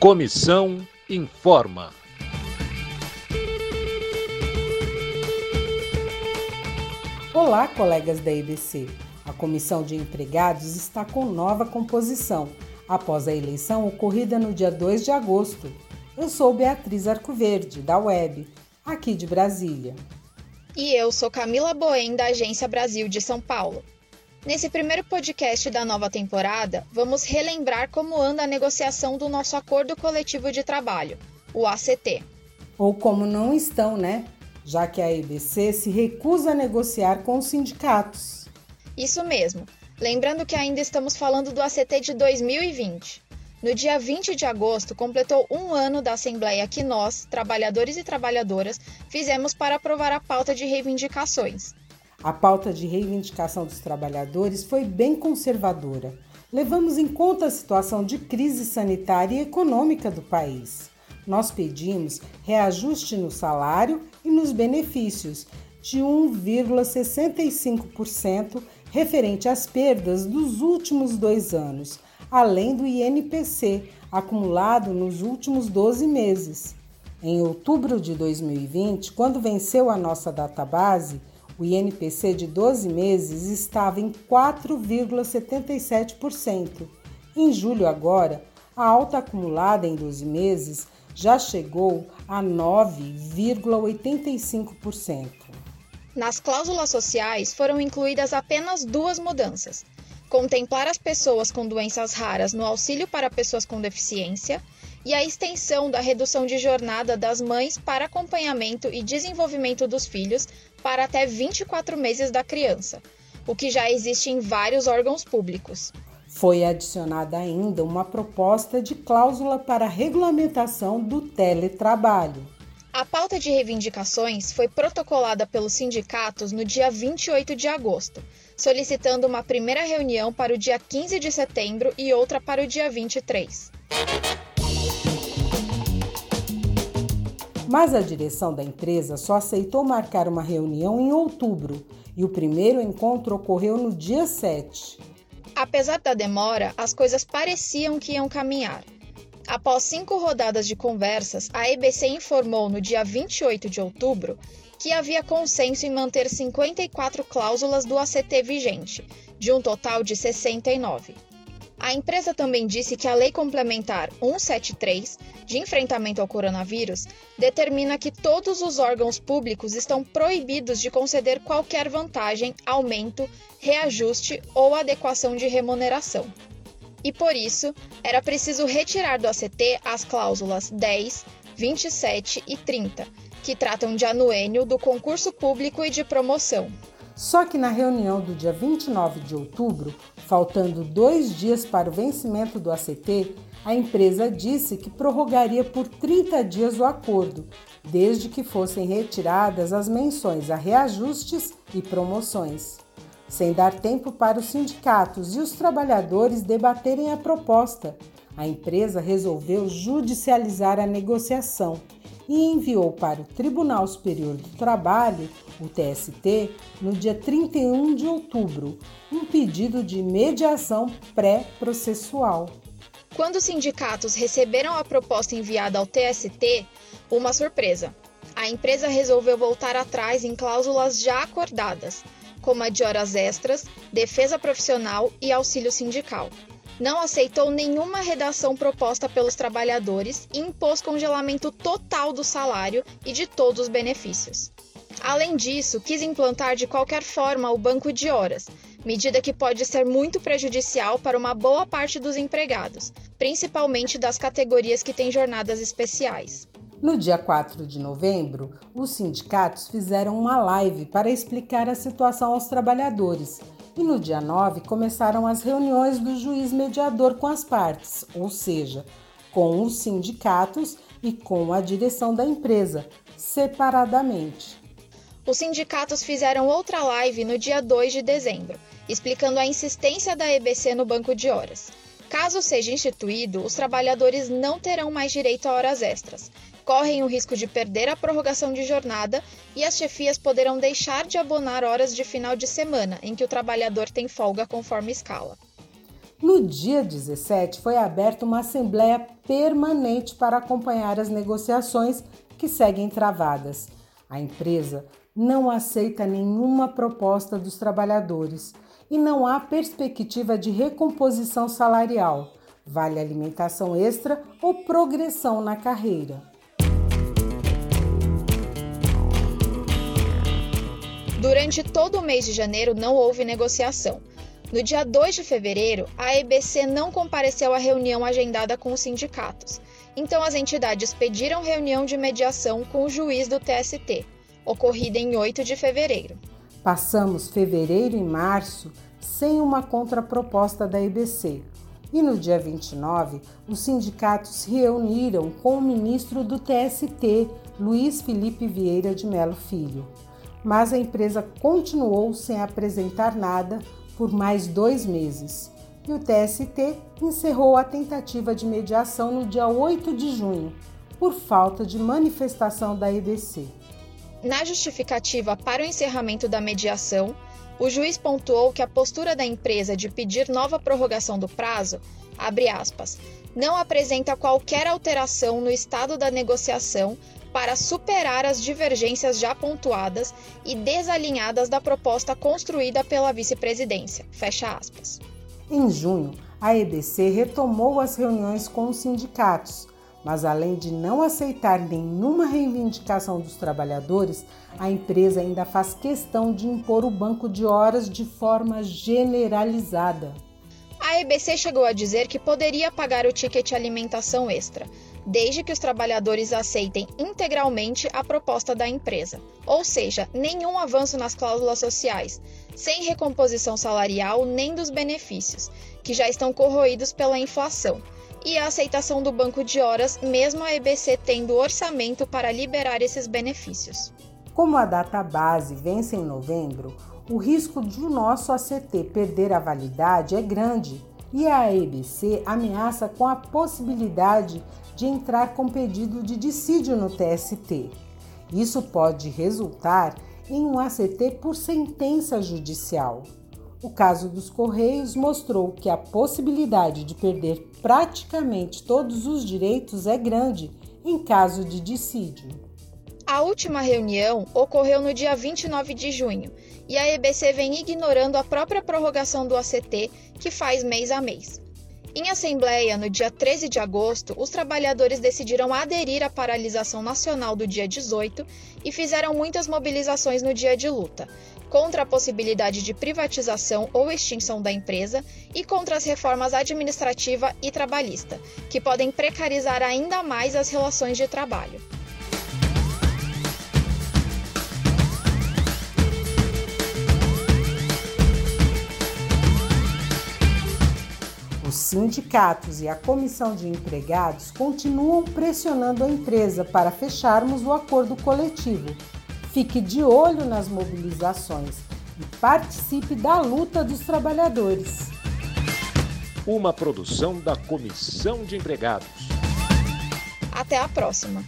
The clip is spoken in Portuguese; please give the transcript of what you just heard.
Comissão informa. Olá, colegas da EBC. A Comissão de Empregados está com nova composição, após a eleição ocorrida no dia 2 de agosto. Eu sou Beatriz Arcoverde, da Web, aqui de Brasília. E eu sou Camila Boen, da Agência Brasil de São Paulo. Nesse primeiro podcast da nova temporada, vamos relembrar como anda a negociação do nosso acordo coletivo de trabalho, o ACT. Ou como não estão, né? Já que a EBC se recusa a negociar com os sindicatos. Isso mesmo. Lembrando que ainda estamos falando do ACT de 2020. No dia 20 de agosto, completou um ano da Assembleia que nós, trabalhadores e trabalhadoras, fizemos para aprovar a pauta de reivindicações. A pauta de reivindicação dos trabalhadores foi bem conservadora. Levamos em conta a situação de crise sanitária e econômica do país. Nós pedimos reajuste no salário e nos benefícios de 1,65% referente às perdas dos últimos dois anos, além do INPC acumulado nos últimos 12 meses. Em outubro de 2020, quando venceu a nossa database, o INPC de 12 meses estava em 4,77%. Em julho, agora, a alta acumulada em 12 meses já chegou a 9,85%. Nas cláusulas sociais foram incluídas apenas duas mudanças: contemplar as pessoas com doenças raras no auxílio para pessoas com deficiência e a extensão da redução de jornada das mães para acompanhamento e desenvolvimento dos filhos para até 24 meses da criança, o que já existe em vários órgãos públicos. Foi adicionada ainda uma proposta de cláusula para a regulamentação do teletrabalho. A pauta de reivindicações foi protocolada pelos sindicatos no dia 28 de agosto, solicitando uma primeira reunião para o dia 15 de setembro e outra para o dia 23. Mas a direção da empresa só aceitou marcar uma reunião em outubro e o primeiro encontro ocorreu no dia 7. Apesar da demora, as coisas pareciam que iam caminhar. Após cinco rodadas de conversas, a EBC informou no dia 28 de outubro que havia consenso em manter 54 cláusulas do ACT vigente, de um total de 69. A empresa também disse que a Lei Complementar 173, de enfrentamento ao coronavírus, determina que todos os órgãos públicos estão proibidos de conceder qualquer vantagem, aumento, reajuste ou adequação de remuneração. E por isso, era preciso retirar do ACT as cláusulas 10, 27 e 30, que tratam de anuênio do concurso público e de promoção. Só que na reunião do dia 29 de outubro, faltando dois dias para o vencimento do ACT, a empresa disse que prorrogaria por 30 dias o acordo, desde que fossem retiradas as menções a reajustes e promoções. Sem dar tempo para os sindicatos e os trabalhadores debaterem a proposta, a empresa resolveu judicializar a negociação e enviou para o Tribunal Superior do Trabalho, o TST, no dia 31 de outubro, um pedido de mediação pré-processual. Quando os sindicatos receberam a proposta enviada ao TST, uma surpresa. A empresa resolveu voltar atrás em cláusulas já acordadas, como a de horas extras, defesa profissional e auxílio sindical não aceitou nenhuma redação proposta pelos trabalhadores e impôs congelamento total do salário e de todos os benefícios. Além disso, quis implantar de qualquer forma o banco de horas, medida que pode ser muito prejudicial para uma boa parte dos empregados, principalmente das categorias que têm jornadas especiais. No dia 4 de novembro, os sindicatos fizeram uma live para explicar a situação aos trabalhadores e no dia 9 começaram as reuniões do juiz mediador com as partes, ou seja, com os sindicatos e com a direção da empresa, separadamente. Os sindicatos fizeram outra live no dia 2 de dezembro, explicando a insistência da EBC no banco de horas. Caso seja instituído, os trabalhadores não terão mais direito a horas extras, correm o risco de perder a prorrogação de jornada e as chefias poderão deixar de abonar horas de final de semana em que o trabalhador tem folga conforme escala. No dia 17, foi aberta uma assembleia permanente para acompanhar as negociações que seguem travadas. A empresa não aceita nenhuma proposta dos trabalhadores e não há perspectiva de recomposição salarial, vale alimentação extra ou progressão na carreira. Durante todo o mês de janeiro não houve negociação. No dia 2 de fevereiro, a EBC não compareceu à reunião agendada com os sindicatos. Então, as entidades pediram reunião de mediação com o juiz do TST, ocorrida em 8 de fevereiro. Passamos fevereiro e março sem uma contraproposta da EBC. E no dia 29, os sindicatos se reuniram com o ministro do TST, Luiz Felipe Vieira de Melo Filho. Mas a empresa continuou sem apresentar nada por mais dois meses. E o TST encerrou a tentativa de mediação no dia 8 de junho, por falta de manifestação da EBC. Na justificativa para o encerramento da mediação, o juiz pontuou que a postura da empresa de pedir nova prorrogação do prazo, abre aspas, não apresenta qualquer alteração no estado da negociação para superar as divergências já pontuadas e desalinhadas da proposta construída pela vice-presidência. Fecha aspas. Em junho, a EBC retomou as reuniões com os sindicatos mas além de não aceitar nenhuma reivindicação dos trabalhadores, a empresa ainda faz questão de impor o banco de horas de forma generalizada. A EBC chegou a dizer que poderia pagar o ticket alimentação extra, desde que os trabalhadores aceitem integralmente a proposta da empresa, ou seja, nenhum avanço nas cláusulas sociais, sem recomposição salarial nem dos benefícios, que já estão corroídos pela inflação e a aceitação do banco de horas, mesmo a EBC tendo orçamento para liberar esses benefícios. Como a data base vence em novembro, o risco de o nosso ACT perder a validade é grande e a EBC ameaça com a possibilidade de entrar com pedido de dissídio no TST. Isso pode resultar em um ACT por sentença judicial. O caso dos Correios mostrou que a possibilidade de perder praticamente todos os direitos é grande em caso de dissídio. A última reunião ocorreu no dia 29 de junho e a EBC vem ignorando a própria prorrogação do ACT, que faz mês a mês. Em assembleia, no dia 13 de agosto, os trabalhadores decidiram aderir à paralisação nacional do dia 18 e fizeram muitas mobilizações no dia de luta, contra a possibilidade de privatização ou extinção da empresa e contra as reformas administrativa e trabalhista, que podem precarizar ainda mais as relações de trabalho. Sindicatos e a comissão de empregados continuam pressionando a empresa para fecharmos o acordo coletivo Fique de olho nas mobilizações e participe da luta dos trabalhadores. Uma produção da Comissão de Empregados. Até a próxima!